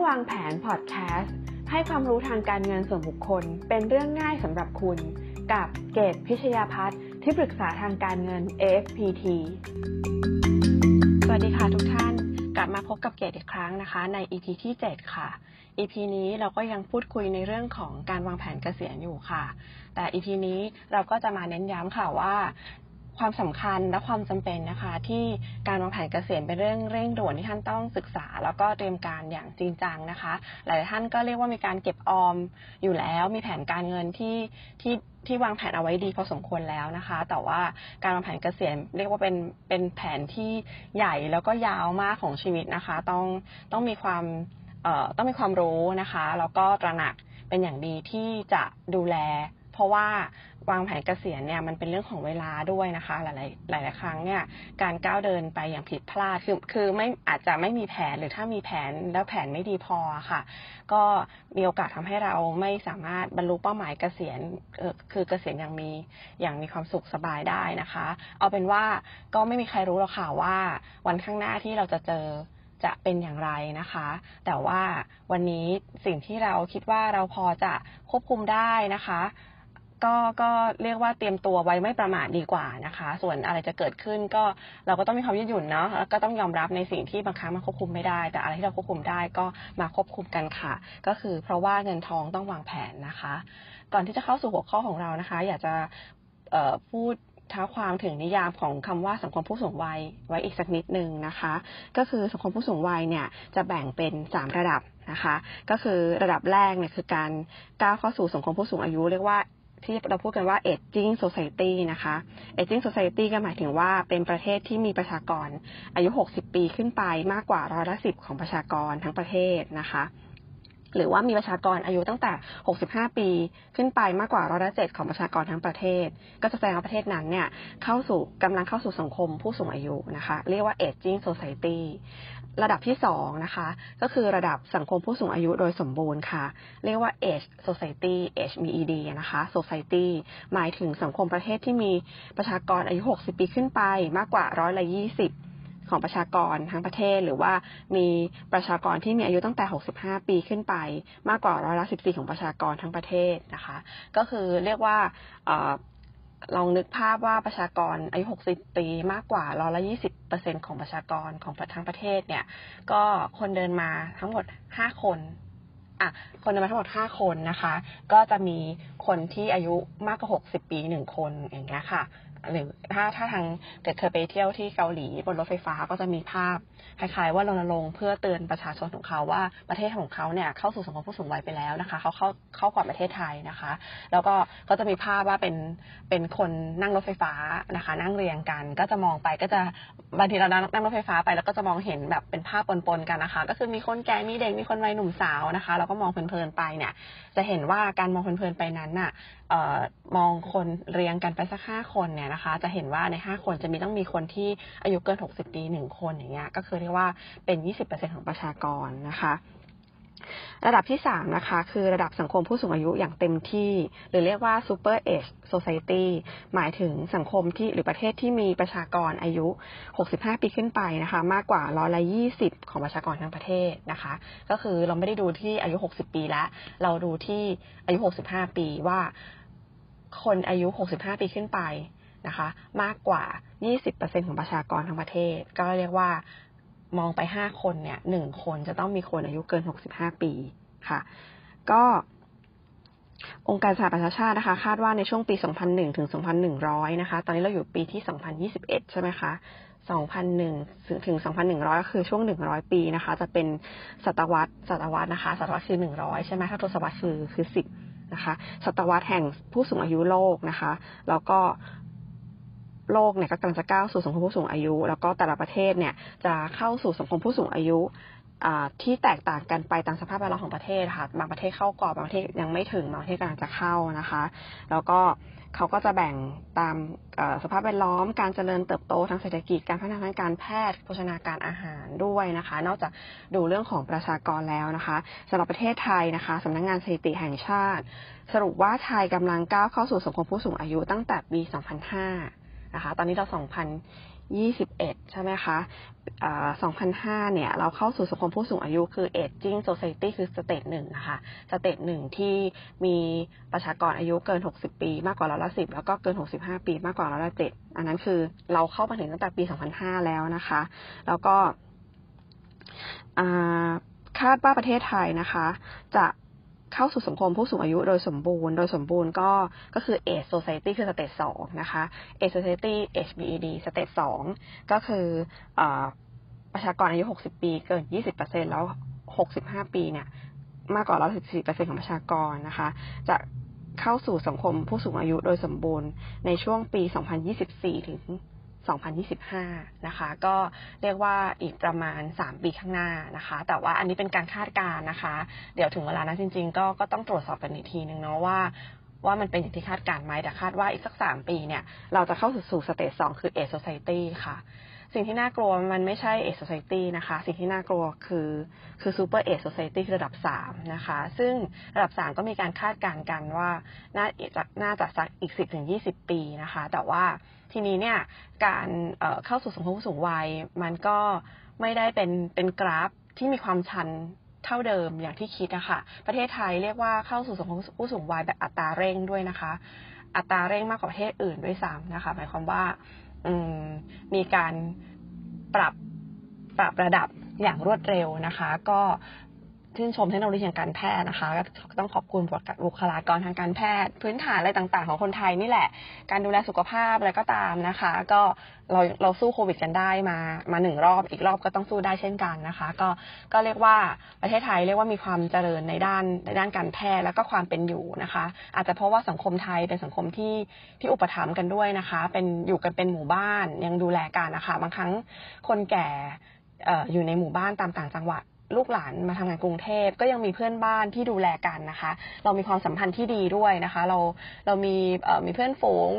องวางแผนพอดแคสต์ให้ความรู้ทางการเงินส่วนบุคคล เป็นเรื่องง่ายสำหรับคุณ กับเกตพิชยาพัฒน์ที่ปรึกษาทางการเงิน AFPT สวัสดีค่ะทุกท่าน กลับมาพบกับเกตอีกครั้งนะคะ ใน EP ที่ 7 ค่ะ EP นี้เราก็ยังพูดคุยในเรื่องของการวางแผนเกษียณอยู่ค่ะ แต่ EP นี้เราก็จะมาเน้นย้ำค่ะว่า ความสำคัญและความจำเป็นนะคะ ที่การวางแผนเกษียณเป็นเรื่องเร่งด่วนที่ท่านต้องศึกษา แล้วก็เตรียมการอย่างจริงจังนะคะ หลายท่านก็เรียกว่ามีการเก็บออมอยู่แล้ว มีแผนการเงินที่ที่ที่วางแผนเอาไว้ดีพอสมควรแล้วนะคะ แต่ว่าการวางแผนเกษียณเรียกว่าเป็นเป็นแผนที่ใหญ่แล้วก็ยาวมากของชีวิตนะคะ ต้องต้องมีความเอ่อต้องมีความรู้นะคะแล้วก็ตระหนักเป็นอย่างดีที่จะดูแล ราะว่าวางแผนเกษียณเนี่ยมันเป็นเรื่องของเวลาด้วยนะคะ หลายๆหลาย ๆ ครั้งเนี่ยการก้าวเดินไปอย่างผิดพลาดคือคือไม่อาจจะไม่มีแผนหรือถ้ามีแผนแล้วแผนไม่ดีพอค่ะ ก็มีโอกาสทำให้เราไม่สามารถบรรลุเป้าหมายเกษียณเออคือเกษียณอย่างมีอย่างมีความสุขสบายได้นะคะ เอาเป็นว่าก็ไม่มีใครรู้หรอกค่ะว่าวันข้างหน้าที่เราจะเจอจะเป็นอย่างไรนะคะ แต่ว่าวันนี้สิ่งที่เราคิดว่าเราพอจะควบคุมได้นะคะ ก็ก็เรียกว่าเตรียมตัวไว้ไม่ประมาทดีกว่านะคะ ส่วนอะไรจะเกิดขึ้นก็เราก็ต้องมีความยืดหยุ่นเนาะแล้วก็ต้องยอมรับในสิ่งที่บางครั้งมันควบคุมไม่ได้ แต่อะไรที่เราควบคุมได้ก็มาควบคุมกันค่ะ ก็คือเพราะว่าเงินทองต้องวางแผนนะคะ ก่อนที่จะเข้าสู่หัวข้อของเรานะคะ อยากจะพูดท้าความถึงนิยามของคำว่าสังคมผู้สูงวัยไว้อีกสักนิดนึงนะคะ ก็คือสังคมผู้สูงวัยเนี่ยจะแบ่งเป็น 3 ระดับนะคะ ก็คือระดับแรกเนี่ยคือการก้าวเข้าสู่สังคมผู้สูงอายุ เรียกว่า ที่เราพูดกันว่า aging society นะคะ aging society ก็หมายถึงว่าเป็นประเทศที่มีประชากรอายุ 60 ปีขึ้นไปมากกว่าร้อยละสิบของประชากรทั้งประเทศนะคะ หรือว่ามีประชากรอายุตั้งแต่ 65 ปีขึ้นไปมากกว่าร้อยละเจ็ดของประชากรทั้งประเทศ ก็จะแสดงว่าประเทศนั้นเนี่ยเข้าสู่กำลังเข้าสู่สังคมผู้สูงอายุนะคะ เรียกว่า aging society ระดับที่สองนะคะ ก็คือระดับสังคมผู้สูงอายุโดยสมบูรณ์ค่ะ เรียกว่า age society age มี ed นะคะ society หมายถึงสังคมประเทศที่มีประชากรอายุ 60 ปีขึ้นไปมากกว่าร้อยละ20ของประชากรทั้งประเทศหรือว่ามีประชากรที่มีอายุตั้งแต่ 65 ปีขึ้นไป มากกว่าร้อยละ 14 ของประชากรทั้งประเทศนะคะ ก็คือเรียกว่า ลองนึกภาพว่าประชากรอายุ 60 ปีมากกว่าร้อยละ20ของประชากรของทั้งประเทศเนี่ย ก็คนเดินมาทั้งหมด 5 คนอะคนเดินมาทั้งหมด 5 คนนะคะ ก็จะมีคนที่อายุมากกว่า 60 ปี 1 คนอย่างเงี้ยค่ะ หรือถ้าถ้าทางเกิดเคยไปเที่ยวที่เกาหลีบนรถไฟฟ้าก็จะมีภาพคล้ายๆว่ารณรงค์เพื่อเตือนประชาชนของเขาว่าประเทศของเขาเนี่ยเข้าสู่สังคมผู้สูงวัยไปแล้วนะคะ เขาเข้าเข้าก่อนประเทศไทยนะคะ แล้วก็ก็จะมีภาพว่าเป็นเป็นคนนั่งรถไฟฟ้านะคะ นั่งเรียงกันก็จะมองไปก็จะบางทีเรานั่งนั่งรถไฟฟ้าไปแล้วก็จะมองเห็นแบบเป็นภาพปนๆกันนะคะ ก็คือมีคนแก่มีเด็กมีคนวัยหนุ่มสาวนะคะแล้วก็มองเพลินๆไปเนี่ย จะเห็นว่าการมองเพลินๆไปนั้นน่ะ ออมองคนเรียงกันไปสักห้าคนเนี่ยนะคะ จะเห็นว่าในห้าคนจะมีต้องมีคนที่อายุเกินหกสิบปีหนึ่งคนอย่างเงี้ยก็คือเรียกว่าเป็นยี่สิบเปอร์เซ็นของประชากรนะคะระดับที่สามนะคะ คือระดับสังคมผู้สูงอายุอย่างเต็มที่ หรือเรียกว่า super age society หมายถึงสังคมที่หรือประเทศที่มีประชากรอายุ 65 ปีขึ้นไปนะคะ มากกว่าร้อยละ20 ของประชากรทั้งประเทศนะคะ ก็คือเราไม่ได้ดูที่อายุ 60 ปีแล้ว เราดูที่อายุ 65 ปีว่า คนอายุ 65 ปีขึ้นไปนะคะ มากกว่า 20%ของประชากรทั้งประเทศ ก็เรียกว่ามองไป 5 คนเนี่ยหนึ่งคนจะต้องมีคนอายุเกิน 65 ปีค่ะ ก็องค์การสหประชาชาตินะคะ คาดว่าในช่วงปี 2001 ถึง 2100 นะคะ ตอนนี้เราอยู่ปีที่ 2021 ใช่ไหมคะ 2001 ถึง 2100 ก็คือช่วง 100 ปีนะคะ จะเป็นศตวรรษ ศตวรรษนะคะ ศตวรรษคือ 100 ใช่ไหมถ้าทศวรรษคือคือ 10 นะคะศตวรรษแห่งผู้สูงอายุโลกนะคะ แล้วก็โลกเนี่ยก็กำลังจะก้าวสู่สังคมผู้สูงอายุ แล้วก็แต่ละประเทศเนี่ยจะเข้าสู่สังคมผู้สูงอายุที่แตกต่างกันไปตามสภาพแวดล้อมของประเทศค่ะ บางประเทศเข้าก่อนบางประเทศยังไม่ถึง บางประเทศกำลังจะเข้านะคะ แล้วก็ เขาก็จะแบ่งตามสภาพแวดล้อม การเจริญเติบโตทางเศรษฐกิจ การพัฒนาทางการแพทย์ โภชนาการอาหารด้วยนะคะ นอกจากดูเรื่องของประชากรแล้วนะคะสำหรับประเทศไทยนะคะสำนักงานสถิติแห่งชาติ สรุปว่าไทยกำลังก้าวเข้าสู่สังคมผู้สูงอายุตั้งแต่ปี 2005นะคะ ตอนนี้เรา 2021 ใช่ไหมคะ2005 เนี่ย เราเข้าสู่สังคมผู้สูงอายุคือ aging society คือ stage หนึ่งนะคะ stage หนึ่งที่มีประชากรอายุเกิน 60 ปีมากกว่าร้อยละสิบแล้วก็เกิน 65 ปีมากกว่าร้อยละเจ็ดอันนั้นคือเราเข้ามาถึงตั้งแต่ปี 2005 แล้วนะคะ แล้วก็คาดว่าประเทศไทยนะคะ จะ เข้าสู่สังคมผู้สูงอายุโดยสมบูรณ์ โดยสมบูรณ์ก็ก็คือ age society คือสเตจสองนะคะ age society HBED สเตจสองก็คืออประชากรอายุ 60 ปีเกิน 20%แล้ว 65 ปีเนี่ยมากกว่า14%ของประชากรนะคะ จะเข้าสู่สังคมผู้สูงอายุโดยสมบูรณ์ในช่วงปี 2024 ถึง 2025 นะคะ ก็เรียกว่าอีกประมาณ 3 ปีข้างหน้านะคะ แต่ว่าอันนี้เป็นการคาดการณ์นะคะ เดี๋ยวถึงเวลานั้นจริง ๆ ก็ก็ต้องตรวจสอบกันอีกทีนึงเนาะว่าว่ามันเป็นอย่างที่คาดการณ์ไหมแต่คาดว่าอีกสักสามปีเนี่ย เราจะเข้าสู่ stage สองคือ aged society ค่ะ สิ่งที่น่ากลัวมันไม่ใช่ aged society นะคะ สิ่งที่น่ากลัวคือคือ super aged society คือระดับสามนะคะ ซึ่งระดับสามก็มีการคาดการณ์กันว่าน่าจะน่าจะสักอีกสิบถึงยี่สิบปีนะคะ แต่ว่าทีนี้เนี่ยการเข้าสู่สังคมผู้สูงวัย มันก็ไม่ได้เป็นเป็นกราฟที่มีความชันเท่าเดิมอย่างที่คิดนะคะประเทศไทยเรียกว่าเข้าสู่สังคมผู้สูงวัยแบบอัตราเร่งด้วยนะคะ อัตราเร่งมากกว่าประเทศอื่นด้วยซ้ำนะคะ หมายความว่า มีการปรับปรับระดับอย่างรวดเร็วนะคะ ก็ ชื่นชมเทคโนโลยีทางการแพทย์นะคะก็ต้องขอบคุณบุคลากรทางการแพทย์ พื้นฐานอะไรต่างๆ ของคนไทยนี่แหละ การดูแลสุขภาพอะไรก็ตามนะคะ ก็เราเราสู้โควิดกันได้มามาหนึ่งรอบอีกรอบก็ต้องสู้ได้เช่นกันนะคะ ก็ก็เรียกว่าประเทศไทยเรียกว่ามีความเจริญในด้านในด้านการแพทย์แล้วก็ความเป็นอยู่นะคะ อาจจะเพราะว่าสังคมไทยเป็นสังคมที่ที่อุปถัมภ์กันด้วยนะคะ เป็นอยู่กันเป็นหมู่บ้านยังดูแลกันนะคะ บางครั้งคนแก่อยู่ในหมู่บ้านตามต่างจังหวัด ลูกหลานมาทำงานกรุงเทพก็ยังมีเพื่อนบ้านที่ดูแลกันนะคะ เรามีความสัมพันธ์ที่ดีด้วยนะคะ เราเรามีมีเพื่อนฝูง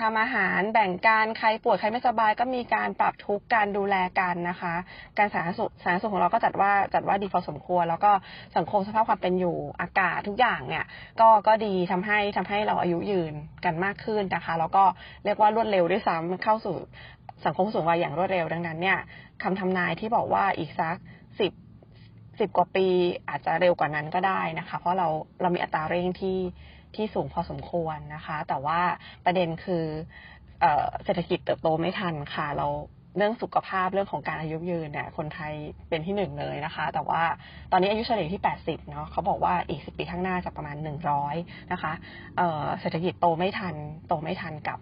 ทำอาหารแบ่งการใครป่วยใครไม่สบายก็มีการปรับทุกการดูแลกันนะคะ การสาธารณสุขสาธารณสุขของเราก็จัดว่าจัดว่าดีพอสมควร แล้วก็สังคมสภาพความเป็นอยู่อากาศทุกอย่างเนี่ย ก็ก็ดีทำให้ทำให้เราอายุยืนกันมากขึ้นนะคะ แล้วก็เรียกว่ารวดเร็วด้วยซ้ำเข้าสู่สังคมสูงวัยอย่างรวดเร็วดังนั้นเนี่ยคำทำนายที่บอกว่าอีกสัก สิบกว่าปีอาจจะเร็วกว่านั้นก็ได้นะคะ เพราะเราเรามีอัตราเร่งที่ที่สูงพอสมควรนะคะ แต่ว่าประเด็นคือเศรษฐกิจเติบโตไม่ทันค่ะ เราเรื่องสุขภาพเรื่องของการอายุยืนเนี่ยคนไทยเป็นที่หนึ่งเลยนะคะ แต่ว่าตอนนี้อายุเฉลี่ยที่ 80 เนาะเขาบอกว่าอีกสิปีข้างหน้าจะประมาณ 100 นะคะเศรษฐกิจโตไม่ทัน โตไม่ทันกับ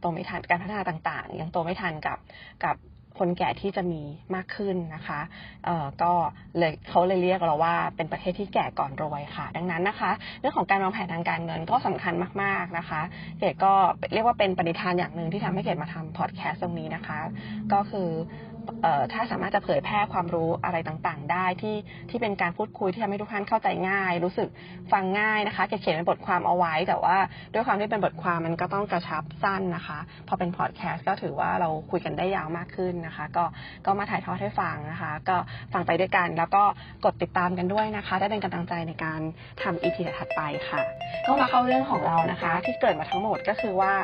โตไม่ทันการพัฒนาต่างๆ ยังโตไม่ทันกับกับ คนแก่ที่จะมีมากขึ้นนะคะเอ่อก็เลยเขาเลยเรียกเราว่าเป็นประเทศที่แก่ก่อนรวยค่ะ ดังนั้นนะคะ เรื่องของการวางแผนทางการเงินก็สำคัญมากๆนะคะเกดก็เรียกว่าเป็นปณิธานอย่างหนึ่งที่ทำให้เกดมาทำพอดแคสต์ตรงนี้นะคะ ก็คือ ถ้าสามารถจะเผยแพร่ความรู้อะไรต่างๆ ได้ที่ที่เป็นการพูดคุยที่ทำให้ทุกท่านเข้าใจง่าย รู้สึกฟังง่ายนะคะจะเขียนเป็นบทความเอาไว้ แต่ว่าด้วยความที่เป็นบทความมันก็ต้องกระชับสั้นนะคะ พอเป็นพอดแคสต์ก็ถือว่าเราคุยกันได้ยาวมากขึ้นนะคะ ก็ก็มาถ่ายทอดให้ฟังนะคะ ก็ฟังไปด้วยกันแล้วก็กดติดตามกันด้วยนะคะ ได้เป็นกำลังใจในการทำอีพีถัดไปค่ะ ก็มาเข้าเรื่องของเรานะคะ ที่เกิดมาทั้งหมดก็คือว่า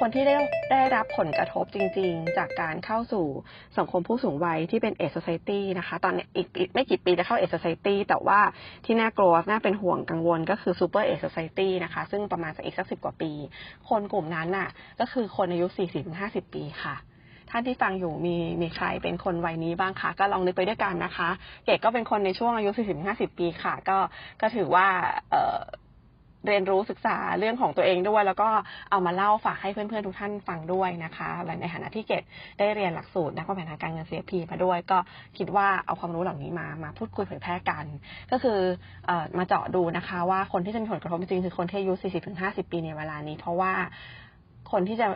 คนที่ได้ได้รับผลกระทบจริง ๆ จากการเข้าสู่สังคมผู้สูงวัยที่เป็นเอสโซตี้นะคะ ตอนนี้อีกไม่กี่ปีจะเข้า aged society แต่ว่าที่น่ากลัวน่าเป็นห่วงกังวลก็คือซูเปอร์ aged society นะคะ ซึ่งประมาณสักอีกสักสิบกว่าปี คนกลุ่มนั้นน่ะ ก็คือคนอายุสี่สิบห้าสิบปีค่ะท่านที่ฟังอยู่มีมีใครเป็นคนวัยนี้บ้างคะก็ลองนึกไปด้วยกันนะคะ เกดก็เป็นคนในช่วงอายุสี่สิบห้าสิบปีค่ะ ก็ก็ถือว่า เรียนรู้ศึกษาเรื่องของตัวเองด้วย แล้วก็เอามาเล่าฝากให้เพื่อนๆทุกท่านฟังด้วยนะคะและในฐานะที่เกดได้เรียนหลักสูตรนักวางแผนทางการเงิน CFP มาด้วย ก็คิดว่าเอาความรู้เหล่านี้มามาพูดคุยเผยแพร่กัน ก็คืออมาเจาะดูนะคะว่าคนที่จะมีผลกระทบจริงคือคนที่อายุ 40-50 ปีในเวลานี้ เพราะว่าคนที่จะ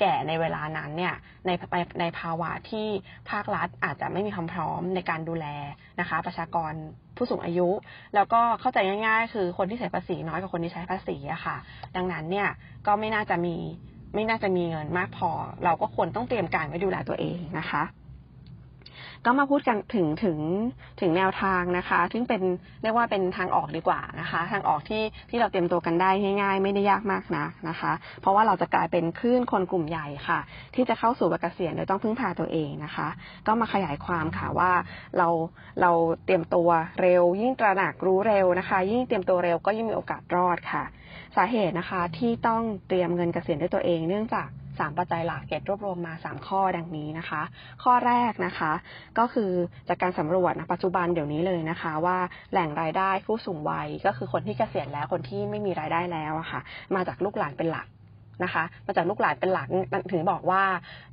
แก่ในเวลานั้นเนี่ยในในภาวะที่ภาครัฐอาจจะไม่มีความพร้อมในการดูแลนะคะ ประชากรผู้สูงอายุ แล้วก็เข้าใจง่าย ๆ คือคนที่เสียภาษีน้อยกว่าคนที่ใช้ภาษีอะค่ะ ดังนั้นเนี่ยก็ไม่น่าจะมีไม่น่าจะมีเงินมากพอ เราก็ควรต้องเตรียมการไว้ดูแลตัวเองนะคะ ก็มาพูดกันถึงถึงถึงแนวทางนะคะ ซึ่งเป็นเรียกว่าเป็นทางออกดีกว่านะคะ ทางออกที่ที่เราเตรียมตัวกันได้ง่ายๆ ไม่ได้ยากมากนะนะคะ เพราะว่าเราจะกลายเป็นคลื่นคนกลุ่มใหญ่ค่ะ ที่จะเข้าสู่วัยเกษียณโดยต้องพึ่งพาตัวเองนะคะ ก็มาขยายความค่ะว่าเราเราเตรียมตัวเร็ว ยิ่งตระหนักรู้เร็วนะคะ ยิ่งเตรียมตัวเร็วก็ยิ่งมีโอกาสรอดค่ะ สาเหตุนะคะที่ต้องเตรียมเงินเกษียณด้วยตัวเอง เนื่องจาก สามปัจจัยหลักเกตรวบรวมมาสามข้อดังนี้นะคะ ข้อแรกนะคะ ก็คือจากการสำรวจนะปัจจุบันเดี๋ยวนี้เลยนะคะ ว่าแหล่งรายได้ผู้สูงวัยก็คือคนที่เกษียณแล้วคนที่ไม่มีรายได้แล้วอะค่ะ มาจากลูกหลานเป็นหลักนะคะมาจากลูกหลานเป็นหลักถึงบอกว่า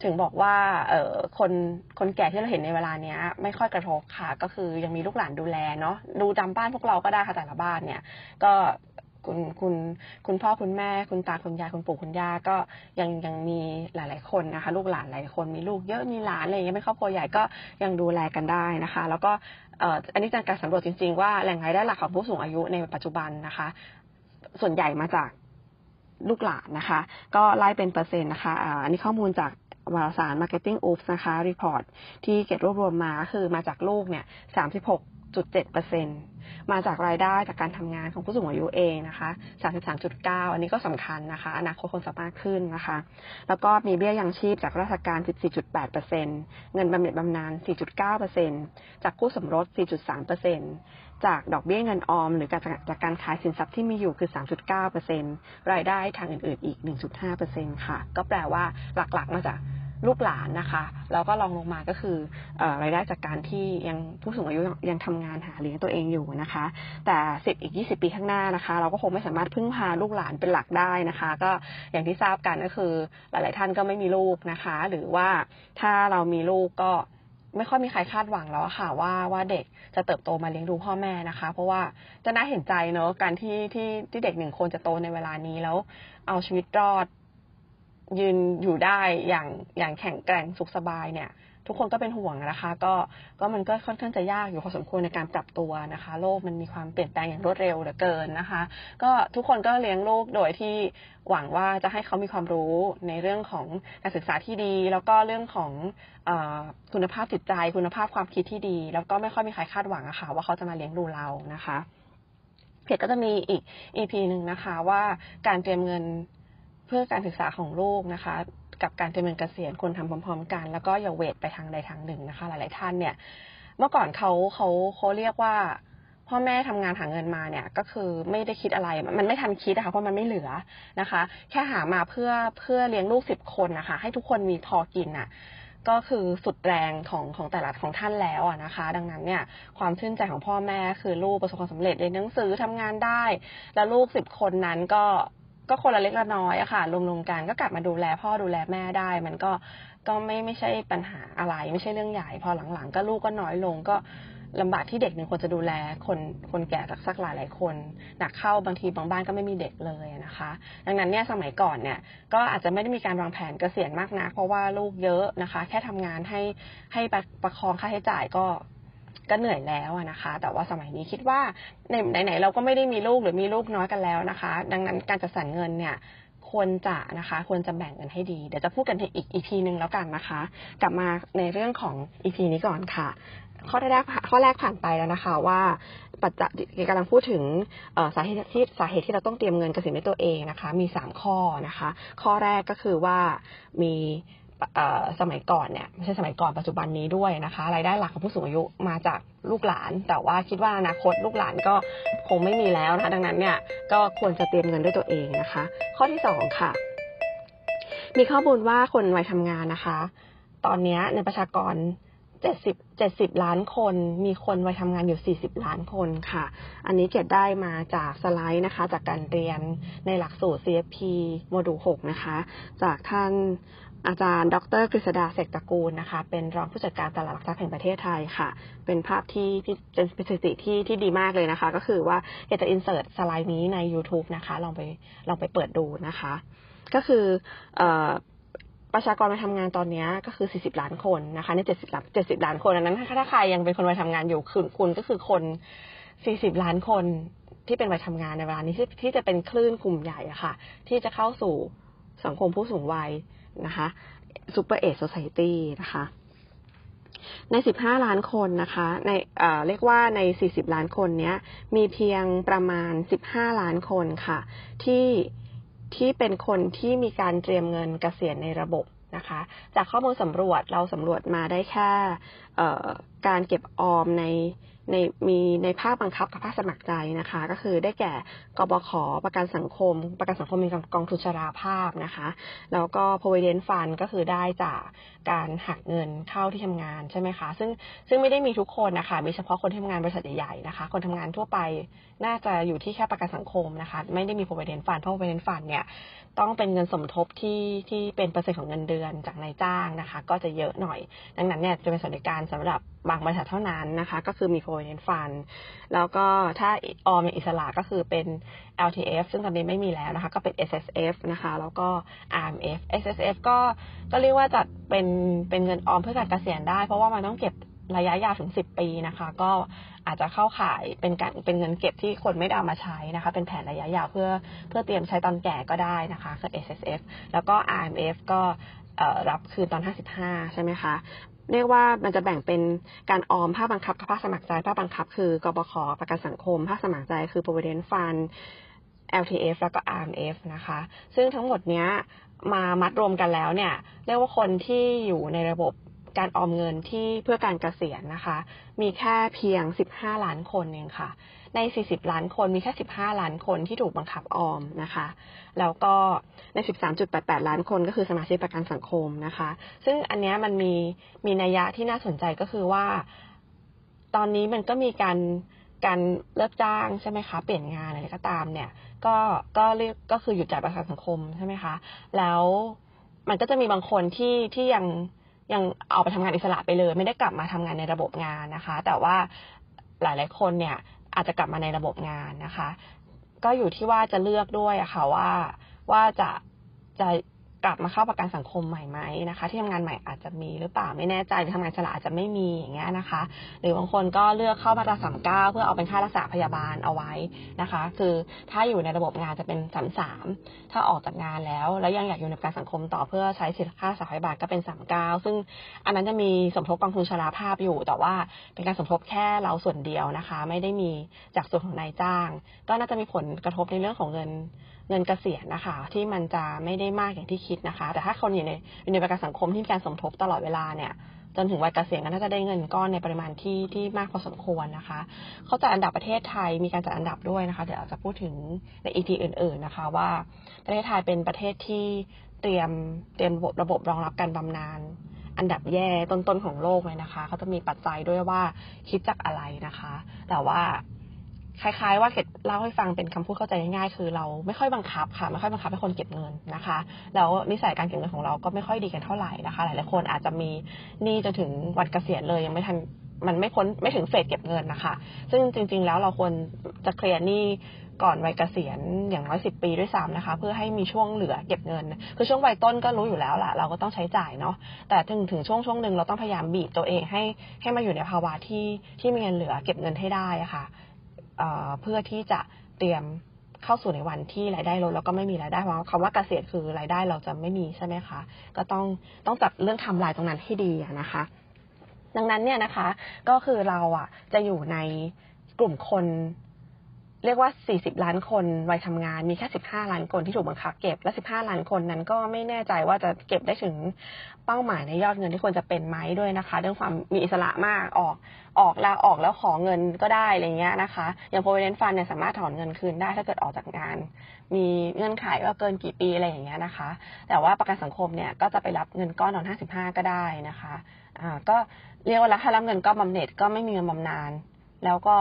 ถึงบอกว่าเออคนคนแก่ที่เราเห็นในเวลาเนี้ย ไม่ค่อยกระทบค่ะ ก็คือยังมีลูกหลานดูแลเนาะดูจำบ้านพวกเราก็ได้ค่ะแต่ละบ้านเนี่ย ก็ คุณคุณคุณพ่อคุณแม่ คุณตาคุณยายคุณปู่คุณย่าก็ยังยังมีหลาย ๆ คนนะคะ ลูกหลานหลายคนมีลูกเยอะมีหลานอะไรอย่างเงี้ยเป็นครอบครัวใหญ่ก็ยังดูแลกันได้นะคะ แล้วก็เอ่ออันนี้จากการสำรวจจริง ๆ ว่าแหล่งรายได้หลักของผู้สูงอายุในปัจจุบันนะคะ ส่วนใหญ่มาจากลูกหลานนะคะ ก็ไล่เป็นเปอร์เซ็นต์นะคะอ่าอันนี้ข้อมูลจากวารสาร Marketing Oops นะคะ report ที่เก็บรวบรวมมาคือมาจากลูกเนี่ย 36.7เปอร์เซ็นต์มาจากรายได้จากการทำงานของผู้สูงอายุเองนะคะ33.9 อันนี้ก็สำคัญนะคะ อนาคตคนสามารถขึ้นนะคะ แล้วก็มีเบี้ยยังชีพจากราชการ 14.8%เงินบำเหน็จบำนาญ 4.9%จากคู่สมรส 4.3%จากดอกเบี้ยเงินออม หรือจากจากการขายสินทรัพย์ที่มีอยู่คือ 3.9%รายได้ทางอื่นๆอีก 1.5%ค่ะ ก็แปลว่าหลักๆมาจาก ลูกหลานนะคะ แล้วก็ลองลงมาก็คืออรายได้จากการที่ยังผู้สูงอายุยังทำงานหาเลี้ยงตัวเองอยู่นะคะ แต่สิบอีก20ปีข้างหน้านะคะ เราก็คงไม่สามารถพึ่งพาลูกหลานเป็นหลักได้นะคะ ก็อย่างที่ทราบกันก็คือหลาย ๆ ท่านก็ไม่มีลูกนะคะ หรือว่าถ้าเรามีลูกก็ไม่ค่อยมีใครคาดหวังแล้วค่ะ ว่าว่าเด็กจะเติบโตมาเลี้ยงดูพ่อแม่นะคะ เพราะว่าจะน่าเห็นใจเนอะการที่ที่ที่เด็กหนึ่งคนจะโตในเวลานี้แล้วเอาชีวิตรอด ยืนอยู่ได้อย่างอย่างแข็งแกร่งสุขสบายเนี่ย ทุกคนก็เป็นห่วงนะคะ ก็ก็มันก็ค่อนข้างจะยากอยู่พอสมควรในการปรับตัวนะคะ โลกมันมีความเปลี่ยนแปลงอย่างรวดเร็วเหลือเกินนะคะ ก็ทุกคนก็เลี้ยงลูกโดยที่หวังว่าจะให้เขามีความรู้ในเรื่องของการศึกษาที่ดี แล้วก็เรื่องของอคุณภาพจิตใจ คุณภาพความคิดที่ดี แล้วก็ไม่ค่อยมีใครคาดหวังอะค่ะว่าเขาจะมาเลี้ยงดูเรานะคะเพจก็จะมีอีก EP หนึ่งนะคะว่าการเตรียมเงิน เพื่อการศึกษาของลูกนะคะ กับการเตรียมเงินเกษียณควรทำพร้อมๆ กัน แล้วก็อย่าเวทไปทางใดทางหนึ่งนะคะ หลายๆท่านเนี่ย เมื่อก่อนเขาเขาเขาเรียกว่าพ่อแม่ทำงานหาเงินมาเนี่ยก็คือไม่ได้คิดอะไร มันไม่ทันคิดนะคะเพราะมันไม่เหลือนะคะ แค่หามาเพื่อเพื่อเลี้ยงลูกสิบคนนะคะ ให้ทุกคนมีพอกินอะ ก็คือสุดแรงของของแต่ละของท่านแล้วอะนะคะ ดังนั้นเนี่ยความชื่นใจของพ่อแม่คือลูกประสบความสำเร็จเรียนหนังสือทำงานได้ แล้วลูกสิบคนนั้นก็ ก็คนละเล็กละน้อยอะค่ะรวมๆกันก็กลับมาดูแลพ่อดูแลแม่ได้ มันก็ก็ไม่ไม่ใช่ปัญหาอะไร ไม่ใช่เรื่องใหญ่ พอหลังๆ ก็ลูกก็น้อยลงก็ลำบากที่เด็กหนึ่งควรจะดูแลคนคนแก่สักหลายหลายคนหนักเข้าบางทีบางบ้านก็ไม่มีเด็กเลยนะคะ ดังนั้นเนี่ยสมัยก่อนเนี่ยก็อาจจะไม่ได้มีการวางแผนเกษียณมากนะเพราะว่าลูกเยอะนะคะ แค่ทำงานให้ให้ประคองค่าใช้จ่ายก็ ก็เหนื่อยแล้วนะคะ แต่ว่าสมัยนี้คิดว่าในไหนๆเราก็ไม่ได้มีลูกหรือมีลูกน้อยกันแล้วนะคะ ดังนั้นการจัดสรรเงินเนี่ยควรจะนะคะควรจะแบ่งกันให้ดี เดี๋ยวจะพูดกันอีกอีพีหนึ่งแล้วกันนะคะ กลับมาในเรื่องของอีพีนี้ก่อนค่ะ ข้อแรกข้อแรกผ่านไปแล้วนะคะ ว่าปัจจัยกำลังพูดถึงสาเหตุที่สาเหตุที่เราต้องเตรียมเงินเกษียณด้วยตัวเองนะคะ มีสามข้อนะคะ ข้อแรกก็คือว่ามี สมัยก่อนเนี่ยไม่ใช่สมัยก่อนปัจจุบันนี้ด้วยนะคะรายได้หลักของผู้สูงอายุมาจากลูกหลาน แต่ว่าคิดว่าอนาคตลูกหลานก็คงไม่มีแล้วนะคะดังนั้นเนี่ยก็ควรจะเตรียมเงินด้วยตัวเองนะคะ ข้อที่สองค่ะ มีข้อมูลว่าคนวัยทำงานนะคะ ตอนนี้ในประชากรเจ็ดสิบเจ็ดสิบล้านคน มีคนวัยทำงานอยู่สี่สิบล้านคนค่ะ อันนี้เก็บได้มาจากสไลด์นะคะ จากการเรียนในหลักสูตร CFP โมดูล 6 นะคะ จากท่าน อาจารย์ ดรกฤษดาเสกตระกูลนะคะ เป็นรองผู้จัดการตลาดหลักทรัพย์แห่งประเทศไทยค่ะ เป็นภาพที่เป็นสถิติที่ที่ดีมากเลยนะคะ ก็คือว่าเจะอินเสิร์ตสไลด์นี้ใน YouTube นะคะ ลองไปลองไปเปิดดูนะคะ ก็คือประชากรมาทำงานตอนนี้ก็คือ 40 ล้านคนนะคะใน70ล้าน70 ล้านคนอันนั้นถ้าใครยังเป็นคนวัยทำงานอยู่คือคุณก็คือคน 40 ล้านคนที่เป็นวัยทำงานในเวลานี้ที่ที่จะเป็นคลื่นกลุ่มใหญ่อะค่ะ ที่จะเข้าสู่สังคมผู้สูงวัย นะคะซูเปอร์เอ o โซ i ตี้นะคะใน 15 ล้านคนนะคะ ในเเรียกว่าใน 40 ล้านคนเนี้ย มีเพียงประมาณ 15 ล้านคนค่ะ ที่ที่เป็นคนที่มีการเตรียมเงินเกษียณในระบบนะคะ จากข้อมูลสำรวจเราสำรวจมาได้แค่การเก็บออมใน ในมีในภาคบังคับกับภาคสมัครใจนะคะ ก็คือได้แก่กบขประกันสังคม ประกันสังคมมีกองทุนชราภาพนะคะ แล้วก็ provident fund ก็คือได้จากการหักเงินเข้าที่ทำงานใช่ไหมคะ ซึ่งซึ่งไม่ได้มีทุกคนนะคะ มีเฉพาะคนที่ทำงานบริษัทใหญ่ๆนะคะ คนทำงานทั่วไปน่าจะอยู่ที่แค่ประกันสังคมนะคะ ไม่ได้มี provident fund เพราะ provident fund เนี่ยต้องเป็นเงินสมทบที่ที่เป็นเปอร์เซ็นต์ของเงินเดือนจากนายจ้างนะคะ ก็จะเยอะหน่อย ดังนั้นเนี่ยจะเป็นสวัสดิการสำหรับบางบริษัทเท่านั้นนะคะ ก็คือมี provident fund แล้วก็ถ้าออมในอิสระก็คือเป็น LTF ซึ่งตอนนี้ไม่มีแล้วนะคะ ก็เป็น SSF นะคะ แล้วก็ RMF SSF ก็ก็เรียกว่าจัดเป็นเป็นเงินออมเพื่อการเกษียณได้ เพราะว่ามันต้องเก็บระยะยาวถึง 10 ปีนะคะ ก็อาจจะเข้าข่ายเป็นการเป็นเงินเก็บที่คนไม่ได้เอามาใช้นะคะ เป็นแผนระยะยาวเพื่อเพื่อเตรียมใช้ตอนแก่ก็ได้นะคะคือ SSF แล้วก็ RMF ก็รับคืนตอน 55 ใช่ไหมคะ เรียกว่ามันจะแบ่งเป็นการออมภาคบังคับกับภาคสมัครใจภาคบังคับ คือกบขประกันสังคมภาคสมัครใจคือ provident fund LTF แล้วก็ RMF นะคะ ซึ่งทั้งหมดเนี้ยมามัดรวมกันแล้วเนี่ย เรียกว่าคนที่อยู่ในระบบ การออมเงินที่เพื่อการเกษียณนะคะ มีแค่เพียง 15 ล้านคนเองค่ะ ใน 40 ล้านคนมีแค่ 15 ล้านคนที่ถูกบังคับออมนะคะ แล้วก็ใน 13.88 ล้านคนก็คือสมาชิกประกันสังคมนะคะ ซึ่งอันนี้มันมีมีนัยยะที่น่าสนใจก็คือว่า ตอนนี้มันก็มีการการเลิกจ้างใช่ไหมคะ เปลี่ยนงานอะไรก็ตามเนี่ย ก็ก็เรียกก็คือหยุดจ่ายประกันสังคมใช่ไหมคะ แล้วมันก็จะมีบางคนที่ที่ยัง ยังเอาไปทำงานอิสระไปเลย ไม่ได้กลับมาทำงานในระบบงานนะคะ แต่ว่าหลายๆคนเนี่ยอาจจะกลับมาในระบบงานนะคะ ก็อยู่ที่ว่าจะเลือกด้วยอะค่ะว่าว่าจะจะ กลับมาเข้าประกันสังคมใหม่ไหมนะคะ ที่ทำงานใหม่อาจจะมีหรือเปล่าไม่แน่ใจหรือทำงานฉลาอาจจะไม่มีอย่างเงี้ยนะคะ หรือบางคนก็เลือกเข้ามาตราสามเก้าเพื่อเอาเป็นค่ารักษาพยาบาลเอาไว้นะคะ คือถ้าอยู่ในระบบงานจะเป็นสามสามถ้าออกจากงานแล้ว แล้วยังอยากอยู่ในประกันสังคมต่อเพื่อใช้สิทธิค่ารักษาพยาบาลก็เป็นสามเก้าซึ่งอันนั้นจะมีสมทบกองทุนชราภาพอยู่ แต่ว่าเป็นการสมทบแค่เราส่วนเดียวนะคะ ไม่ได้มีจากส่วนของนายจ้าง ก็น่าจะมีผลกระทบในเรื่องของเงิน เงินเกษียณนะคะ ที่มันจะไม่ได้มากอย่างที่คิดนะคะ แต่ถ้าคนอยู่ในอยู่ในประกันสังคมที่มีการสมทบตลอดเวลาเนี่ยจนถึงวัยเกษียณก็น่าจะได้เงินก้อนในปริมาณที่ที่มากพอสมควรนะคะ เขาจัดอันดับประเทศไทยมีการจัดอันดับด้วยนะคะ เดี๋ยวเราจะพูดถึงในอีพีอื่น ๆนะคะ ว่าประเทศไทยเป็นประเทศที่เตรียมเตรียมระบบระบบรองรับการบำนาญอันดับแย่ต้นๆของโลกเลยนะคะ เขาจะมีปัจจัยด้วยว่าคิดจากอะไรนะคะ แต่ว่า คล้าย ๆ ว่าเกดเล่าให้ฟังเป็นคำพูดเข้าใจง่ายๆ คือเราไม่ค่อยบังคับค่ะไม่ค่อยบังคับให้คนเก็บเงินนะคะแล้วนิสัยการเก็บเงินของเราก็ไม่ค่อยดีกันเท่าไหร่นะคะหลายๆคนอาจจะมีหนี้จนถึงวันเกษียณเลยยังไม่ทันมันไม่พ้นไม่ถึงเฟสเก็บเงินนะคะ ซึ่งจริง ๆ แล้วเราควรจะเคลียร์หนี้ก่อนวัยเกษียณอย่างน้อยสิบปีด้วยซ้ำนะคะ เพื่อให้มีช่วงเหลือเก็บเงิน คือช่วงวัยต้นก็รู้อยู่แล้วล่ะ เราก็ต้องใช้จ่ายเนาะแต่ถึงถึงช่วงช่วงหนึ่งเราต้องพยายามบีบตัวเองให้ให้มาอยู่ในภาวะที่ที่มีเงินเหลือเก็บเงินให้ได้ะค่ะ เพื่อที่จะเตรียมเข้าสู่ในวันที่รายได้ลดแล้วก็ไม่มีรายได้เพราะคำว่าเกษียณคือรายได้เราจะไม่มีใช่ไหมคะก็ต้องต้องจัดเรื่องทำลายตรงนั้นให้ดีนะคะ ดังนั้นเนี่ยนะคะ ก็คือเราอะจะอยู่ในกลุ่มคน เรียกว่า 40 ล้านคนวัยทำงาน มีแค่ 15 ล้านคนที่ถูกบังคับเก็บ และ 15 ล้านคนนั้นก็ไม่แน่ใจว่าจะเก็บได้ถึงเป้าหมายในยอดเงินที่ควรจะเป็นไหมด้วยนะคะ เรื่องความมีอิสระมากออกออกล้วออกแล้วขอเงินก็ได้อะไรเงี้ยนะคะ อย่าง provident fund เนี่ยสามารถถอนเงินคืนได้ถ้าเกิดออกจากงาน มีเงื่อนไขว่าเกินกี่ปีอะไรอย่างเงี้ยนะคะ แต่ว่าประกันสังคมเนี่ยก็จะไปรับเงินก้อนตอน 55 ก็ได้นะคะอ่าก็เรียกว่าถ้ารับเงินก้อนบำเหน็จก็ไม่มีเงินบำนาญแล้วก็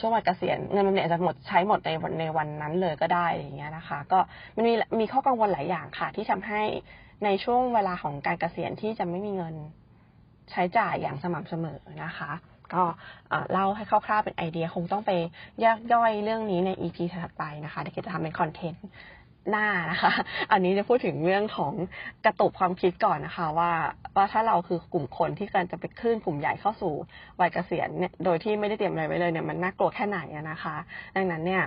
ช่วงวัยเกษียณเงินบำเหน็จจะหมดใช้หมดในในวันนั้นเลยก็ได้อย่างเงี้ยนะคะ ก็มันมีมีข้อกังวลหลายอย่างค่ะ ที่ทำให้ในช่วงเวลาของการเกษียณที่จะไม่มีเงินใช้จ่ายอย่างสม่ำเสมอนะคะ ก็เล่าให้คร่าวๆเป็นไอเดียคงต้องไปแยกย่อยเรื่องนี้ใน EP ถัดไปนะคะเดี๋ยวจะทำเป็นคอนเทนต์ หน้านะคะ อันนี้จะพูดถึงเรื่องของกระตุกความคิดก่อนนะคะ ว่าว่าถ้าเราคือกลุ่มคนที่กำลังจะไปขึ้นกลุ่มใหญ่เข้าสู่วัยเกษียณเนี่ยโดยที่ไม่ได้เตรียมอะไรไว้เลยเนี่ยมันน่ากลัวแค่ไหนนะคะ ดังนั้นเนี่ย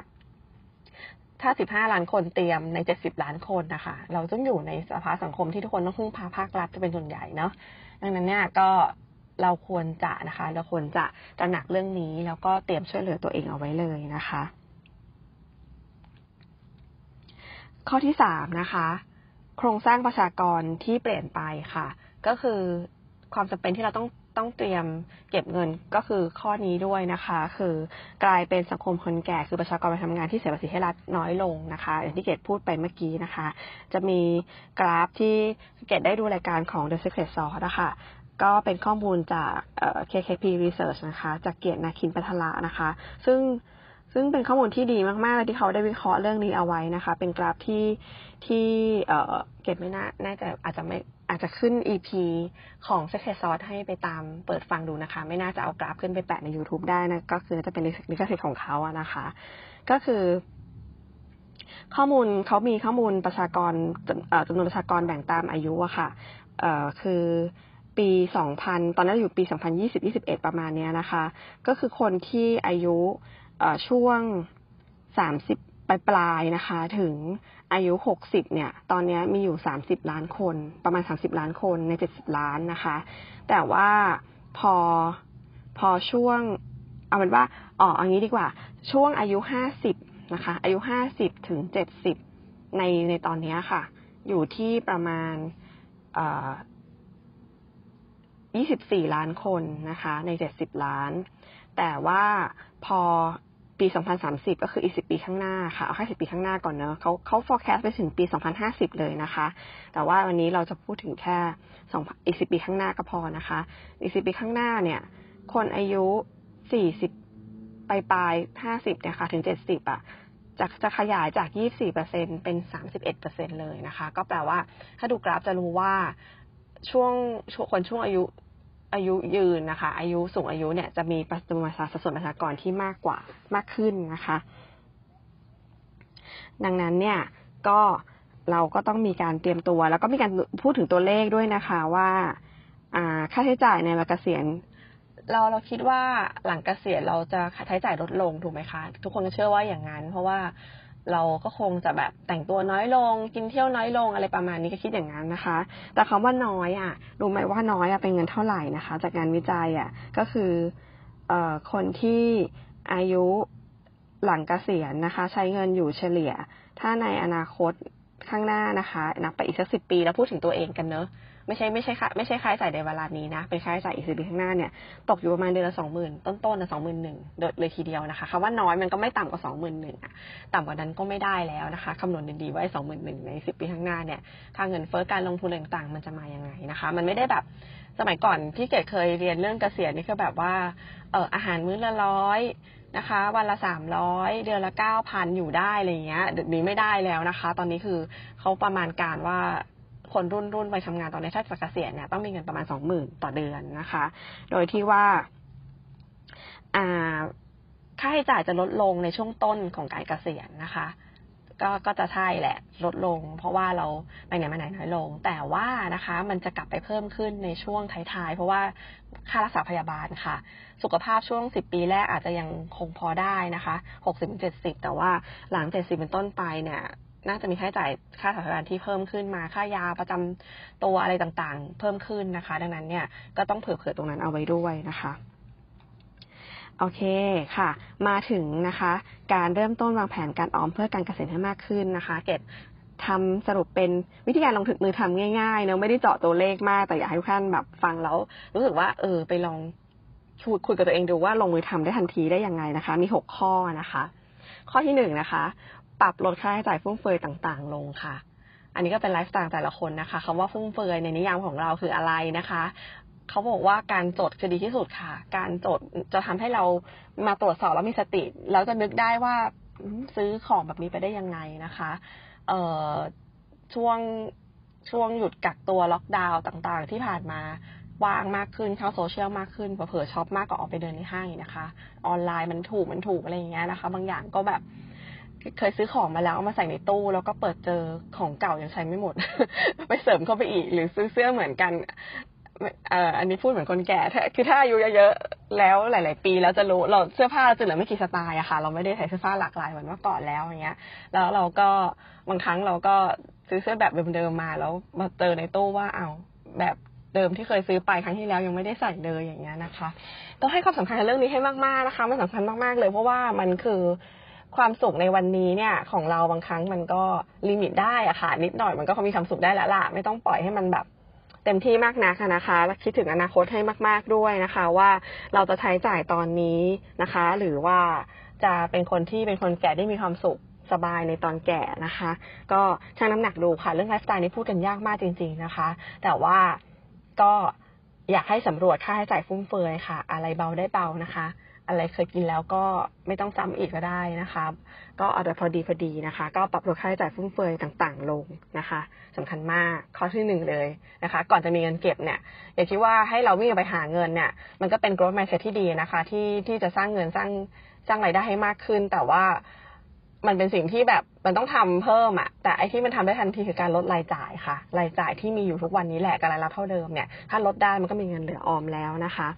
ถ้า 15 ล้านคนเตรียมใน 70 ล้านคนนะคะ เราต้องอยู่ในสภาสังคมที่ทุกคนต้องพึ่งพาภาครัฐจะเป็นส่วนใหญ่เนาะ ดังนั้นเนี่ยก็เราควรจะนะคะ เราควรจะตระหนักเรื่องนี้แล้วก็เตรียมช่วยเหลือตัวเองเอาไว้เลยนะคะ ข้อที่สามนะคะ โครงสร้างประชากรที่เปลี่ยนไปค่ะ ก็คือความจำเป็นที่เราต้องต้องเตรียมเก็บเงินก็คือข้อนี้ด้วยนะคะ คือกลายเป็นสังคมคนแก่คือประชากรไปทำงานที่เสียภาษีให้รัฐน้อยลงนะคะ อย่างที่เกดพูดไปเมื่อกี้นะคะ จะมีกราฟที่เกดได้ดูรายการของ The Secret Sauce นะคะก็เป็นข้อมูลจาก KKP Research นะคะ จากเกียรตินาคินปัทละนะคะ ซึ่ง ซึ่งเป็นข้อมูลที่ดีมากๆเลยที่เขาได้วิเคราะห์เรื่องนี้เอาไว้นะคะ เป็นกราฟที่ที่เเก็บไม่น่าน่าจะอาจจะไม่อาจจะขึ้น EP ของ Secret Sauce ให้ไปตามเปิดฟังดูนะคะ ไม่น่าจะเอากราฟขึ้นไปแปะใน YouTube ได้นะ ก็คือจะเป็นลิขสิทธิ์ของเขาอะนะคะ ก็คือ ข้อมูลเขามีข้อมูลประชากรจำนวนประชากรแบ่งตามอายุอะค่ะคือปี 2000 ตอนนั้นอยู่ปี 2020-21 ประมาณนี้นะคะ ก็คือคนที่อายุ ช่วง 30 ปลายปลายนะคะ ถึงอายุ 60 เนี่ย ตอนนี้มีอยู่ 30 ล้านคน ประมาณ 30 ล้านคนใน 70 ล้านนะคะ แต่ว่าพอพอช่วง เอาเป็นว่าอ๋ออันนี้ดีกว่า ช่วงอายุ 50 นะคะ อายุ 50 ถึง 70 ในในตอนนี้ค่ะ อยู่ที่ประมาณ24 ล้านคนนะคะ ใน 70 ล้าน แต่ว่าพอ ปี 2030 ก็คืออีก 10 ปีข้างหน้าค่ะ เอาแค่10 ปีข้างหน้าก่อนเนอะเขาเขา forecast ไปถึงปี 2050 เลยนะคะ แต่ว่าวันนี้เราจะพูดถึงแค่2อีก 10 ปีข้างหน้าก็พอนะคะ อีก 10 ปีข้างหน้าเนี่ย คนอายุ 40 ปลายปลาย50เนี่ยค่ะถึง 70 อะจะจะขยายจาก 24%เป็น 31%เลยนะคะ ก็แปลว่าถ้าดูกราฟจะรู้ว่าช่วงคนช่วงอายุ อายุยืนนะคะ อายุสูงอายุเนี่ยจะมีจำนวนสัดส่วนประชากรที่มากกว่ามากขึ้นนะคะ ดังนั้นเนี่ยก็เราก็ต้องมีการเตรียมตัว แล้วก็มีการพูดถึงตัวเลขด้วยนะคะว่าค่าใช้จ่ายในวัยเกษียณเราเราคิดว่าหลังเกษียณเราจะค่าใช้จ่ายลดลงถูกไหมคะ ทุกคนเชื่อว่าอย่างนั้น เพราะว่า เราก็คงจะแบบแต่งตัวน้อยลง กินเที่ยวน้อยลงอะไรประมาณนี้ก็คิดอย่างนั้นนะคะ แต่คำว่าน้อยอะรู้ไหมว่าน้อยอะเป็นเงินเท่าไหร่นะคะ จากงานวิจัยอะก็คือเอ่อคนที่อายุหลังเกษียณนะคะ ใช้เงินอยู่เฉลี่ย ถ้าในอนาคตข้างหน้านะคะ นับไปอีกสักสิบปีแล้วพูดถึงตัวเองกันเนอะ ไม่ใช่ไม่ใช่ค่าไม่ใช่ค่าใช้จ่ายในเวลานี้นะ เป็นค่าใช้จ่ายอีกสิบปีข้างหน้าเนี่ยตกอยู่ประมาณเดือนละสองหมื่นต้นๆนะสองหมื่นหนึ่งเลยทีเดียวนะคะคำว่าน้อยมันก็ไม่ต่ำกว่าสองหมื่นหนึ่งอะต่ำกว่านั้นก็ไม่ได้แล้วนะคะคำนวณดีๆว่าสองหมื่นหนึ่งในสิบปีข้างหน้าเนี่ยค่าเงินเฟ้อการลงทุนต่างๆ มันจะมายังไงนะคะ มันไม่ได้แบบสมัยก่อนที่เกดเคยเรียนเรื่องเกษียณนี่คือแบบว่าเอออาหารมื้อละร้อยนะคะวันละสามร้อยเดือนละเก้าพันอยู่ได้อะไรเงี้ยเดี๋ยวนี้ไม่ได้แล้วนะคะ ตอนนี้คือเขาประมาณการว่า คนรุ่นรุ่นไปทำงานตอนนี้ถ้าจะเกษียณเนี่ยต้องมีเงินประมาณสองหมื่นต่อเดือนนะคะ โดยที่ว่าค่าใช้จ่ายจะลดลงในช่วงต้นของการเกษียณนะคะ ก็ก็จะใช่แหละลดลง เพราะว่าเราไปไหนมาไหนน้อยลง แต่ว่านะคะ มันจะกลับไปเพิ่มขึ้นในช่วงท้ายๆเพราะว่าค่ารักษาพยาบาลค่ะ สุขภาพช่วงสิบปีแรกอาจจะยังคงพอได้นะคะหกสิบเจ็ดสิบแต่ว่าหลังเจ็ดสิบเป็นต้นไปเนี่ย น่าจะมีค่าใช้จ่ายค่าสาธารณที่เพิ่มขึ้นมาค่ายาประจำตัวอะไรต่างๆ เพิ่มขึ้นนะคะ ดังนั้นเนี่ยก็ต้องเผื่อๆตรงนั้นเอาไว้ด้วยนะคะโอเคค่ะ มาถึงนะคะ การเริ่มต้นวางแผนการออมเพื่อการเกษตรให้มากขึ้นนะคะ เก็บทำสรุปเป็นวิธีการลงถึงมือทำง่ายๆเนาะไม่ได้เจาะตัวเลขมาก แต่อยากให้ทุกท่านแบบฟังแล้ว รู้สึกว่า เออ ไปลองคุยกับตัวเองดูว่าลงมือทำได้ทันทีได้ยังไงนะคะ มีหกข้อนะคะ ข้อที่หนึ่งนะคะ ปรับลดค่าใช้จ่ายฟุ่มเฟือยต่างๆ ลงค่ะ อันนี้ก็เป็นไลฟ์สไตล์แต่ละคนนะคะคำว่าฟุ่มเฟือยในนิยามของเราคืออะไรนะคะเขาบอกว่าการจดคือดีที่สุดค่ะ การจดจะทำให้เรามาตรวจสอบแล้วมีสติแล้วจะนึกได้ว่าซื้อของแบบนี้ไปได้ยังไงนะคะเอ่อช่วงช่วงหยุดกักตัวล็อกดาวน์ต่างๆ ที่ผ่านมาว่างมากขึ้นเข้าโซเชียลมากขึ้นเผื่อช็อปมากกว่าออกไปเดินในห้างนะคะ ออนไลน์มันถูกมันถูกอะไรอย่างเงี้ยนะคะ บางอย่างก็แบบ เคยซื้อของมาแล้วเอามาใส่ในตู้ แล้วก็เปิดเจอของเก่ายังใช้ไม่หมด ไปเสริมเข้าไปอีก หรือซื้อเสื้อเหมือนกันเอ่ออันนี้พูดเหมือนคนแก่ คือถ้าอายุเยอะๆ แล้วหลาย ๆ ปีแล้วจะรู้เราเสื้อผ้าเราจะเหลือไม่กี่สไตล์อะค่ะ เราไม่ได้ใส่เสื้อผ้าหลากหลายเหมือนเมื่อก่อนแล้วอย่างเงี้ย แล้วเราก็บางครั้งเราก็ซื้อเสื้อแบบเดิมๆมา แล้วมาเจอในตู้ว่าเอาแบบเดิมที่เคยซื้อไปครั้งที่แล้วยังไม่ได้ใส่เลยอย่างเงี้ยนะคะ ต้องให้ความสำคัญกับเรื่องนี้ให้มากๆนะคะ มันสำคัญมากๆเลยเพราะว่ามันคือ ความสุขในวันนี้เนี่ย ของเราบางครั้งมันก็ลิมิตได้อะค่ะ นิดหน่อยมันก็มีความสุขได้แล้วล่ะ ไม่ต้องปล่อยให้มันแบบเต็มที่มากนักนะคะและคิดถึงอนาคตให้มาก ๆด้วยนะคะ ว่าเราจะใช้จ่ายตอนนี้นะคะ หรือว่าจะเป็นคนที่เป็นคนแก่ได้มีความสุขสบายในตอนแก่นะคะ ก็ชั่งน้ำหนักดูค่ะ เรื่องไลฟ์สไตล์นี้พูดกันยากมากจริง ๆนะคะ แต่ว่าก็อยากให้สำรวจค่าใช้จ่ายฟุ่มเฟือยค่ะ อะไรเบาได้เบานะคะ อะไรเคยกินแล้วก็ไม่ต้องซ้ำอีกก็ได้นะคะ ก็เอาแต่พอดีพอดีนะคะ ก็ปรับลดค่าใช้จ่ายฟุ่มเฟือยต่างๆ ลงนะคะสำคัญมากข้อที่หนึ่งเลยนะคะ ก่อนจะมีเงินเก็บเนี่ยอย่าคิดว่าให้เราวิ่งไปหาเงินเนี่ยมันก็เป็น growth mindset ที่ดีนะคะ ที่ที่จะสร้างเงินสร้างสร้างรายได้ให้มากขึ้น แต่ว่ามันเป็นสิ่งที่แบบมันต้องทำเพิ่มอะแต่ไอที่มันทำได้ทันทีคือการลดรายจ่ายค่ะ รายจ่ายที่มีอยู่ทุกวันนี้แหละกับรายรับเท่าเดิมเนี่ยถ้าลดได้มันก็มีเงินเหลือออมแล้วนะคะ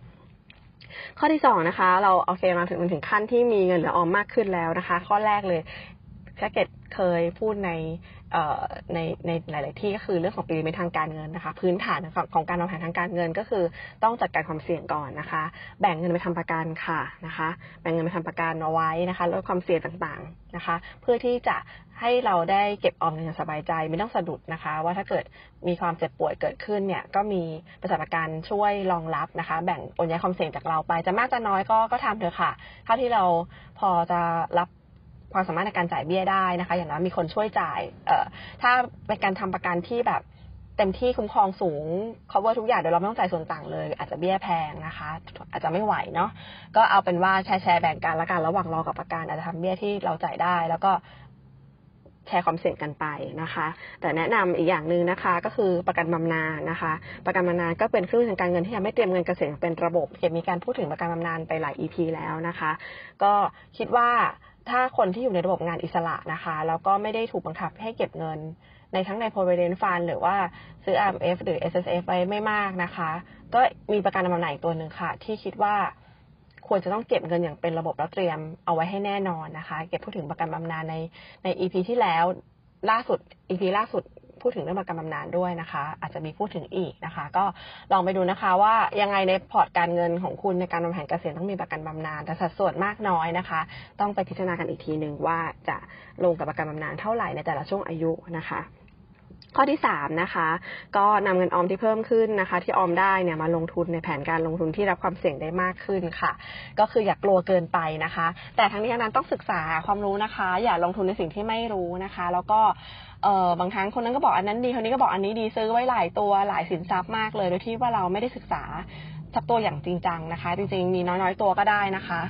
ข้อที่สองนะคะ เราโอเคมาถึงมันถึงขั้นที่มีเงินเหลือออมมากขึ้นแล้วนะคะ ข้อแรกเลย แค่เกตเคยพูดในในในหลาย ๆ ที่ก็คือเรื่องของปีริมิตทางการเงินนะคะ พื้นฐานของการวางแผนทางการเงินก็คือต้องจัดการความเสี่ยงก่อนนะคะ แบ่งเงินไปทำประกันค่ะนะคะ แบ่งเงินไปทำประกันเอาไว้นะคะลดความเสี่ยงต่าง ๆ นะคะ เพื่อที่จะให้เราได้เก็บออมเงินอย่างสบายใจไม่ต้องสะดุดนะคะ ว่าถ้าเกิดมีความเจ็บป่วยเกิดขึ้นเนี่ยก็มีบริษัทประกันช่วยรองรับนะคะ แบ่งโอนย้ายความเสี่ยงจากเราไปจะมากจะน้อยก็ก็ทำเถอะค่ะเท่าที่เราพอจะรับ ความสามารถในการจ่ายเบี้ยได้นะคะ อย่างน้อยมีคนช่วยจ่ายเอ่อถ้าเป็นการทำประกันที่แบบเต็มที่คุ้มครองสูง cover ทุกอย่างโดยเราไม่ต้องจ่ายส่วนต่างเลย อาจจะเบี้ยแพงนะคะ อาจจะไม่ไหวเนาะก็เอาเป็นว่าแชร์แชร์แบ่งกันละกันระหว่างรอกับประกันอาจจะทำเบี้ยที่เราจ่ายได้ แล้วก็แชร์ความเสี่ยงกันไปนะคะ แต่แนะนำอีกอย่างหนึ่งนะคะ ก็คือประกันบำนาญนะคะ ประกันบำนาญก็เป็นเครื่องทางการเงินที่ทำให้เตรียมเงินเกษียณเป็นระบบเห็นมีการพูดถึงประกันบำนาญไปหลาย EP แล้วนะคะ ก็คิดว่า ถ้าคนที่อยู่ในระบบงานอิสระนะคะ แล้วก็ไม่ได้ถูกบังคับให้เก็บเงิน ในทั้งใน provident fund หรือว่าซื้อ RMF หรือ SSF ไว้ไม่มากนะคะ ก็มีประกันบำนาญอีกตัวหนึ่งค่ะ ที่คิดว่าควรจะต้องเก็บเงินอย่างเป็นระบบแล้วเตรียมเอาไว้ให้แน่นอนนะคะ เก็บพูดถึงประกันบำนาญในใน EP ที่แล้วล่าสุด EP ล่าสุด พูดถึงเรื่องประกันบำนาญด้วยนะคะ อาจจะมีพูดถึงอีกนะคะ ก็ลองไปดูนะคะว่ายังไงในพอร์ตการเงินของคุณในการวางแผนเกษียณต้องมีประกันบำนาญแต่สัดส่วนมากน้อยนะคะ ต้องไปพิจารณากันอีกทีหนึ่งว่าจะลงกับประกันบำนาญเท่าไหร่ในแต่ละช่วงอายุนะคะ ข้อที่สามนะคะก็นำเงินออมที่เพิ่มขึ้นนะคะ ที่ออมได้เนี่ยมาลงทุนในแผนการลงทุนที่รับความเสี่ยงได้มากขึ้นค่ะ ก็คืออย่ากลัวเกินไปนะคะ แต่ทั้งนี้ทั้งนั้นต้องศึกษาความรู้นะคะ อย่าลงทุนในสิ่งที่ไม่รู้นะคะ แล้วก็เออบางครั้งคนนั้นก็บอกอันนั้นดีคนนี้ก็บอกอันนี้ดีซื้อไว้หลายตัวหลายสินทรัพย์มากเลย โดยที่ว่าเราไม่ได้ศึกษาสักตัวอย่างจริงจังนะคะ จริงๆมีน้อยๆตัวก็ได้นะคะ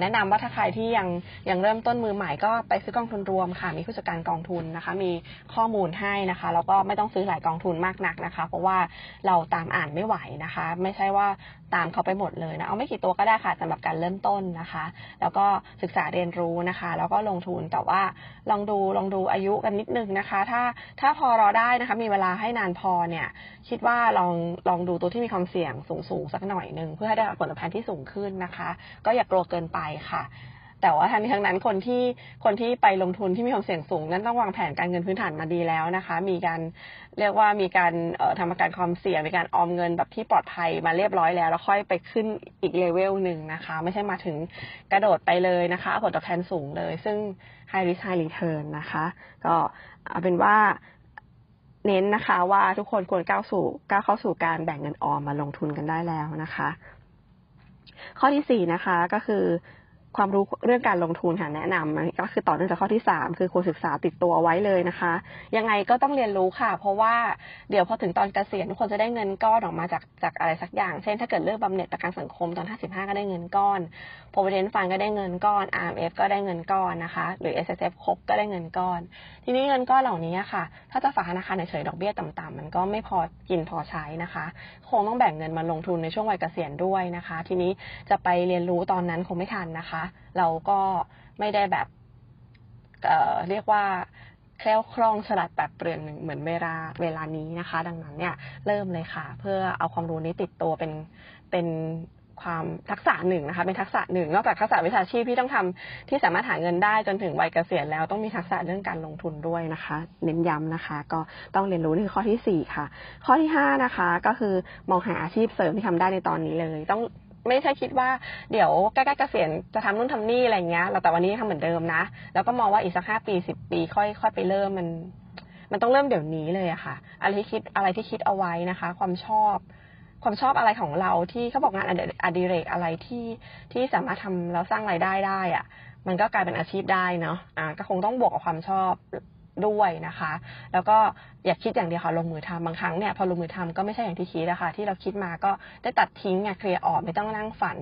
แนะนำว่าถ้าใครที่ยังยังเริ่มต้นมือใหม่ก็ไปซื้อกองทุนรวมค่ะ มีผู้จัดการกองทุนนะคะ มีข้อมูลให้นะคะแล้วก็ไม่ต้องซื้อหลายกองทุนมากนักนะคะ เพราะว่าเราตามอ่านไม่ไหวนะคะ ไม่ใช่ว่าตามเขาไปหมดเลยนะ เอาไม่กี่ตัวก็ได้ค่ะสำหรับการเริ่มต้นนะคะ แล้วก็ศึกษาเรียนรู้นะคะ แล้วก็ลงทุนแต่ว่าลองดูลองดูอายุกันนิดนึงนะคะ ถ้าถ้าพอรอได้นะคะ มีเวลาให้นานพอเนี่ย คิดว่าลองลองดูตัวที่มีความเสี่ยงสูงสูงสักหน่อยหนึ่งเพื่อให้ได้ผลตอบแทนที่สูงขึ้นนะคะ ก็อย่ากลัวเกินไปค่ะ แต่ว่าทั้งนี้ทั้งนั้นคนที่คนที่ไปลงทุนที่มีความเสี่ยงสูง นั้นต้องวางแผนการเงินพื้นฐานมาดีแล้วนะคะ มีการเรียกว่ามีการทำประกันความเสี่ยงมีการออมเงินแบบที่ปลอดภัยมาเรียบร้อยแล้ว แล้วค่อยไปขึ้นอีกเลเวลหนึ่งนะคะ ไม่ใช่มาถึงกระโดดไปเลยนะคะผลตอบแทนสูงเลย ซึ่ง high risk high return นะคะ ก็เอาเป็นว่าเน้นนะคะว่าทุกคนควรก้าวสู่ก้าวเข้าสู่การแบ่งเงินออมมาลงทุนกันได้แล้วนะคะ ข้อที่สี่นะคะก็คือ ความรู้เรื่องการลงทุนค่ะแนะนำก็คือต่อเนื่องจากข้อที่สามคือควรศึกษาติดตัวไว้เลยนะคะ ยังไงก็ต้องเรียนรู้ค่ะ เพราะว่าเดี๋ยวพอถึงตอนเกษียณทุกคนจะได้เงินก้อนออกมาจากจากอะไรสักอย่าง เช่นถ้าเกิดเลือกบำเหน็จประกันสังคมตอน 55 ก็ได้เงินก้อน provident fund ก็ได้เงินก้อน RMF ก็ได้เงินก้อนนะคะ หรือ S S F ครบก็ได้เงินก้อน ทีนี้เงินก้อนเหล่านี้ค่ะ ถ้าจะฝากธนาคารเฉยๆดอกเบี้ยต่ำๆมันก็ไม่พอกินพอใช้นะคะ คงต้องแบ่งเงินมาลงทุนในช่วงวัยเกษียณด้วยนะคะ ทีนี้จะไปเรียนรู้ตอนนั้นคงไม่ทันนะคะเราก็ไม่ได้แบบเเรียกว่าแคล้วคล่องฉลาดแบบเปลี่ยนเหมือนเวลาเวลานี้นะคะ ดังนั้นเนี่ยเริ่มเลยค่ะ เพื่อเอาความรู้นี้ติดตัวเป็นเป็นความทักษะหนึ่งนะคะ เป็นทักษะหนึ่งนอกจากทักษะวิชาชีพที่ต้องทำที่สามารถหาเงินได้จนถึงวัยเกษียณแล้วต้องมีทักษะเรื่องการลงทุนด้วยนะคะ เน้นย้ำนะคะ ก็ต้องเรียนรู้นี่คือข้อที่สี่ค่ะ ข้อที่ห้านะคะ ก็คือมองหาอาชีพเสริมที่ทำได้ในตอนนี้เลย ต้อง ไม่ใช่คิดว่าเดี๋ยวใกล้ๆเกษียณจะทำนู่นทำนี่อะไรเงี้ยเราแต่วันนี้ทำเหมือนเดิมนะ แล้วก็มองว่าอีกสักห้าปีสิบปี ค่อยค่อยไปเริ่มมัน มันต้องเริ่มเดี๋ยวนี้เลยอะค่ะ อะไรที่คิดอะไรที่คิดเอาไว้นะคะ ความชอบความชอบอะไรของเราที่เขาบอกงานอดิอดิเรกอะไรที่ที่สามารถทำแล้วสร้างรายได้ได้อะมันก็กลายเป็นอาชีพได้เนาะอ่าก็คงต้องบวกกับความชอบ ด้วยนะคะ แล้วก็อย่าคิดอย่างเดียวค่ะลงมือทำบางครั้งเนี่ยพอลงมือทำก็ไม่ใช่อย่างที่คิดนะคะที่เราคิดมาก็ได้ตัดทิ้งไงเคลียร์ออกไม่ต้องนั่งฝัน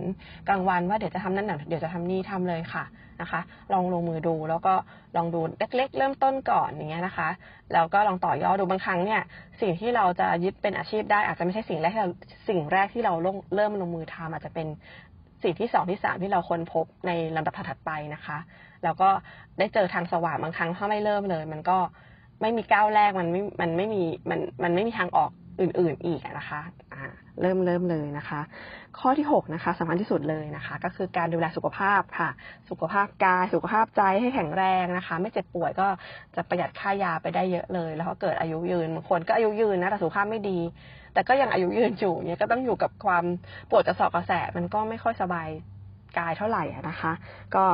กลางวันว่าเดี๋ยวจะทำนั่นเดี๋ยวจะทำนี่ทำเลยค่ะนะคะ ลองลงมือดูแล้วก็ลองดูเล็ก ๆ เริ่มต้นก่อนอย่างเงี้ยนะคะแล้วก็ลองต่อยอดดูบางครั้งเนี่ยสิ่งที่เราจะยึดเป็นอาชีพได้อาจจะไม่ใช่สิ่งแรกที่เราสิ่งแรกที่เราลงเริ่มลงมือทำอาจจะเป็นสิ่งที่สองที่สามที่เราค้นพบในลำดับถัดไปนะคะ แล้วก็ได้เจอทางสว่างบางครั้งถ้าไม่เริ่มเลย มันก็ไม่มีก้าวแรกมันไม่มันไม่มีมันมันไม่มีทางออกอื่น ๆ อีกนะคะอ่าเริ่มเริ่มเลยนะคะ ข้อที่6นะคะสำคัญที่สุดเลยนะคะ ก็คือการดูแลสุขภาพค่ะ สุขภาพกาย สุขภาพใจให้แข็งแรงนะคะ ไม่เจ็บป่วยก็จะประหยัดค่ายาไปได้เยอะเลย แล้วก็เกิดอายุยืนบางคนก็อายุยืนนะแต่สุขภาพไม่ดี แต่ก็ยังอายุยืนอยู่เนี่ยก็ต้องอยู่กับความปวดกระสอบกระแสะมันก็ไม่ค่อยสบายกายเท่าไหร่นะคะ ก็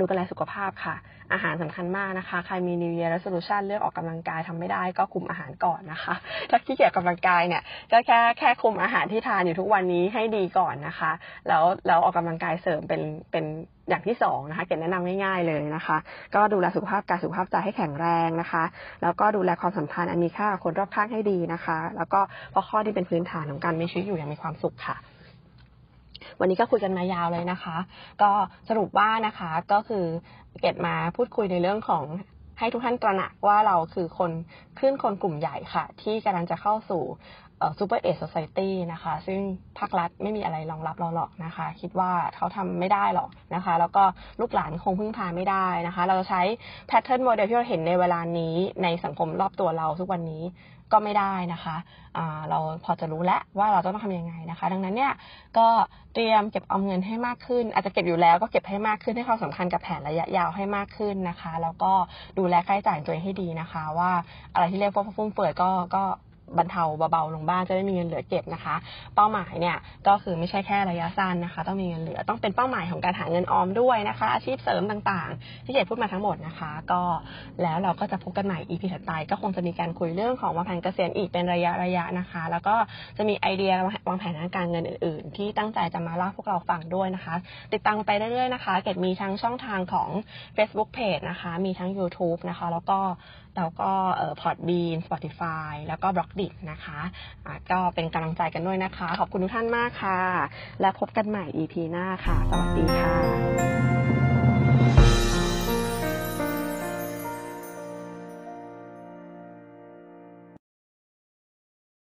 ดูแลสุขภาพค่ะ อาหารสำคัญมากนะคะ ใครมี New Year Resolution เลือกออกกำลังกายทำไม่ได้ก็คุมอาหารก่อนนะคะ ถ้าขี้เกียจกำลังกายเนี่ยก็แค่แค่คุมอาหารที่ทานอยู่ทุกวันนี้ให้ดีก่อนนะคะ แล้วแล้วออกกำลังกายเสริมเป็นเป็นอย่างที่สองนะคะเกดแนะนำง่ายๆเลยนะคะ ก็ดูแลสุขภาพกายสุขภาพใจให้แข็งแรงนะคะ แล้วก็ดูแลความสัมพันธ์อันมีค่ากับคนรอบข้างให้ดีนะคะ แล้วก็เพราะข้อที่เป็นพื้นฐานของการมีชีวิตอยู่อย่างมีความสุขค่ะ วันนี้ก็คุยกันมายาวเลยนะคะ ก็สรุปว่านะคะก็คือเกดมาพูดคุยในเรื่องของให้ทุกท่านตระหนักว่าเราคือคนขึ้นคนกลุ่มใหญ่ค่ะ ที่กำลังจะเข้าสู่ ซูเปอร์เอ s โซซ i ตี้นะคะ ซึ่งภาครัฐไม่มีอะไรรองรับเราหรอกนะคะ คิดว่าเขาทำไม่ได้หรอกนะคะ แล้วก็ลูกหลานคงพึ่งพาไม่ได้นะคะ เราจะใช้ pattern model ที่เราเห็นในเวลานี้ในสังคมรอบตัวเราทุกวันนี้ก็ไม่ได้นะคะ เราพอจะรู้แล้วว่าเราต้องทำยังไงนะคะ ดังนั้นเนี่ยก็เตรียมเก็บเอาเงินให้มากขึ้น อาจจะเก็บอยู่แล้วก็เก็บให้มากขึ้นให้ความสำคัญกับแผนระยะยาวให้มากขึ้นนะคะ แล้วก็ดูแลค่าใช้จ่ายตัวเองให้ดีนะคะ ว่าอะไรที่เรียกว่าฟุ่มเฟือยก็ก็ บรรเทาเบาๆลงบ้างจะได้มีเงินเหลือเก็บนะคะ เป้าหมายเนี่ยก็คือไม่ใช่แค่ระยะสั้นนะคะ ต้องมีเงินเหลือต้องเป็นเป้าหมายของการหาเงินออมด้วยนะคะ อาชีพเสริมต่างๆ ที่เกดพูดมาทั้งหมดนะคะ ก็แล้วเราก็จะพบกันใหม่ EP ถัดไปก็คงจะมีการคุยเรื่องของวางแผนเกษียณอีกเป็นระยะระยะนะคะ แล้วก็จะมีไอเดียวางแผนทางการเงินอื่น ๆ ที่ตั้งใจจะมาเล่าพวกเราฟังด้วยนะคะ ติดตามไปเรื่อยๆนะคะ เกดมีทั้งช่องทางของ Facebook Page นะคะ มีทั้ง YouTube นะคะ แล้วก็แล้วก็ Podbean Spotifyแล้วก็ b l o g d i t นะคะะก็เป็นกำลังใจกันด้วยนะคะ ขอบคุณทุกท่านมากค่ะ และพบกันใหม่ EP หน้าค่ะ สวัสดีค่ะ